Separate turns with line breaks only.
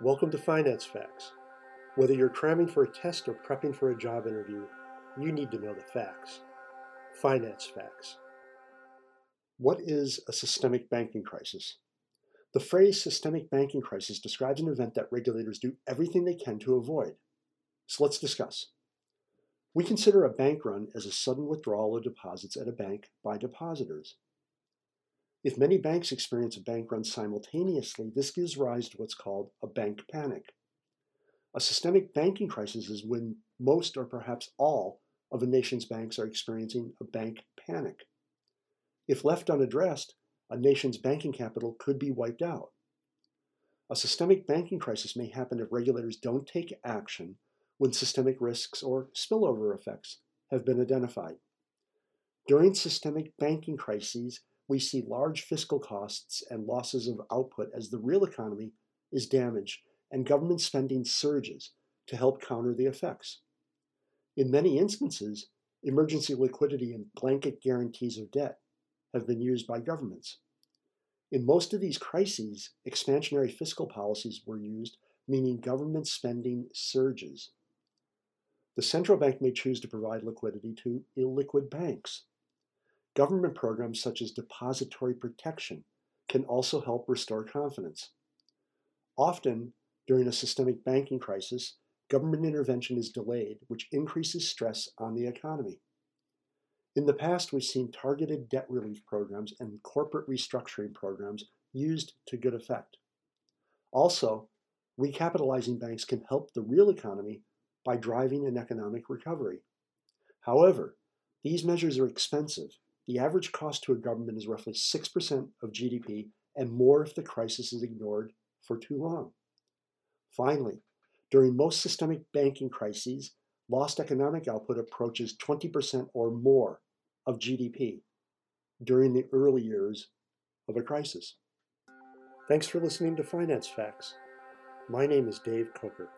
Welcome to Finance Facts. Whether you're cramming for a test or prepping for a job interview, you need to know the facts. Finance Facts. What is a systemic banking crisis? The phrase systemic banking crisis describes an event that regulators do everything they can to avoid. So let's discuss. We consider a bank run as a sudden withdrawal of deposits at a bank by depositors. If many banks experience a bank run simultaneously, this gives rise to what's called a bank panic. A systemic banking crisis is when most or perhaps all of a nation's banks are experiencing a bank panic. If left unaddressed, a nation's banking capital could be wiped out. A systemic banking crisis may happen if regulators don't take action when systemic risks or spillover effects have been identified. During systemic banking crises, we see large fiscal costs and losses of output as the real economy is damaged and government spending surges to help counter the effects. In many instances, emergency liquidity and blanket guarantees of debt have been used by governments. In most of these crises, expansionary fiscal policies were used, meaning government spending surges. The central bank may choose to provide liquidity to illiquid banks Government programs such as depository protection can also help restore confidence. Often, during a systemic banking crisis, government intervention is delayed, which increases stress on the economy. In the past, we've seen targeted debt relief programs and corporate restructuring programs used to good effect. Also, recapitalizing banks can help the real economy by driving an economic recovery. However, these measures are expensive the average cost to a government is roughly 6% of GDP and more if the crisis is ignored for too long. Finally, during most systemic banking crises, lost economic output approaches 20% or more of GDP during the early years of a crisis. Thanks for listening to Finance Facts. My name is Dave Coker.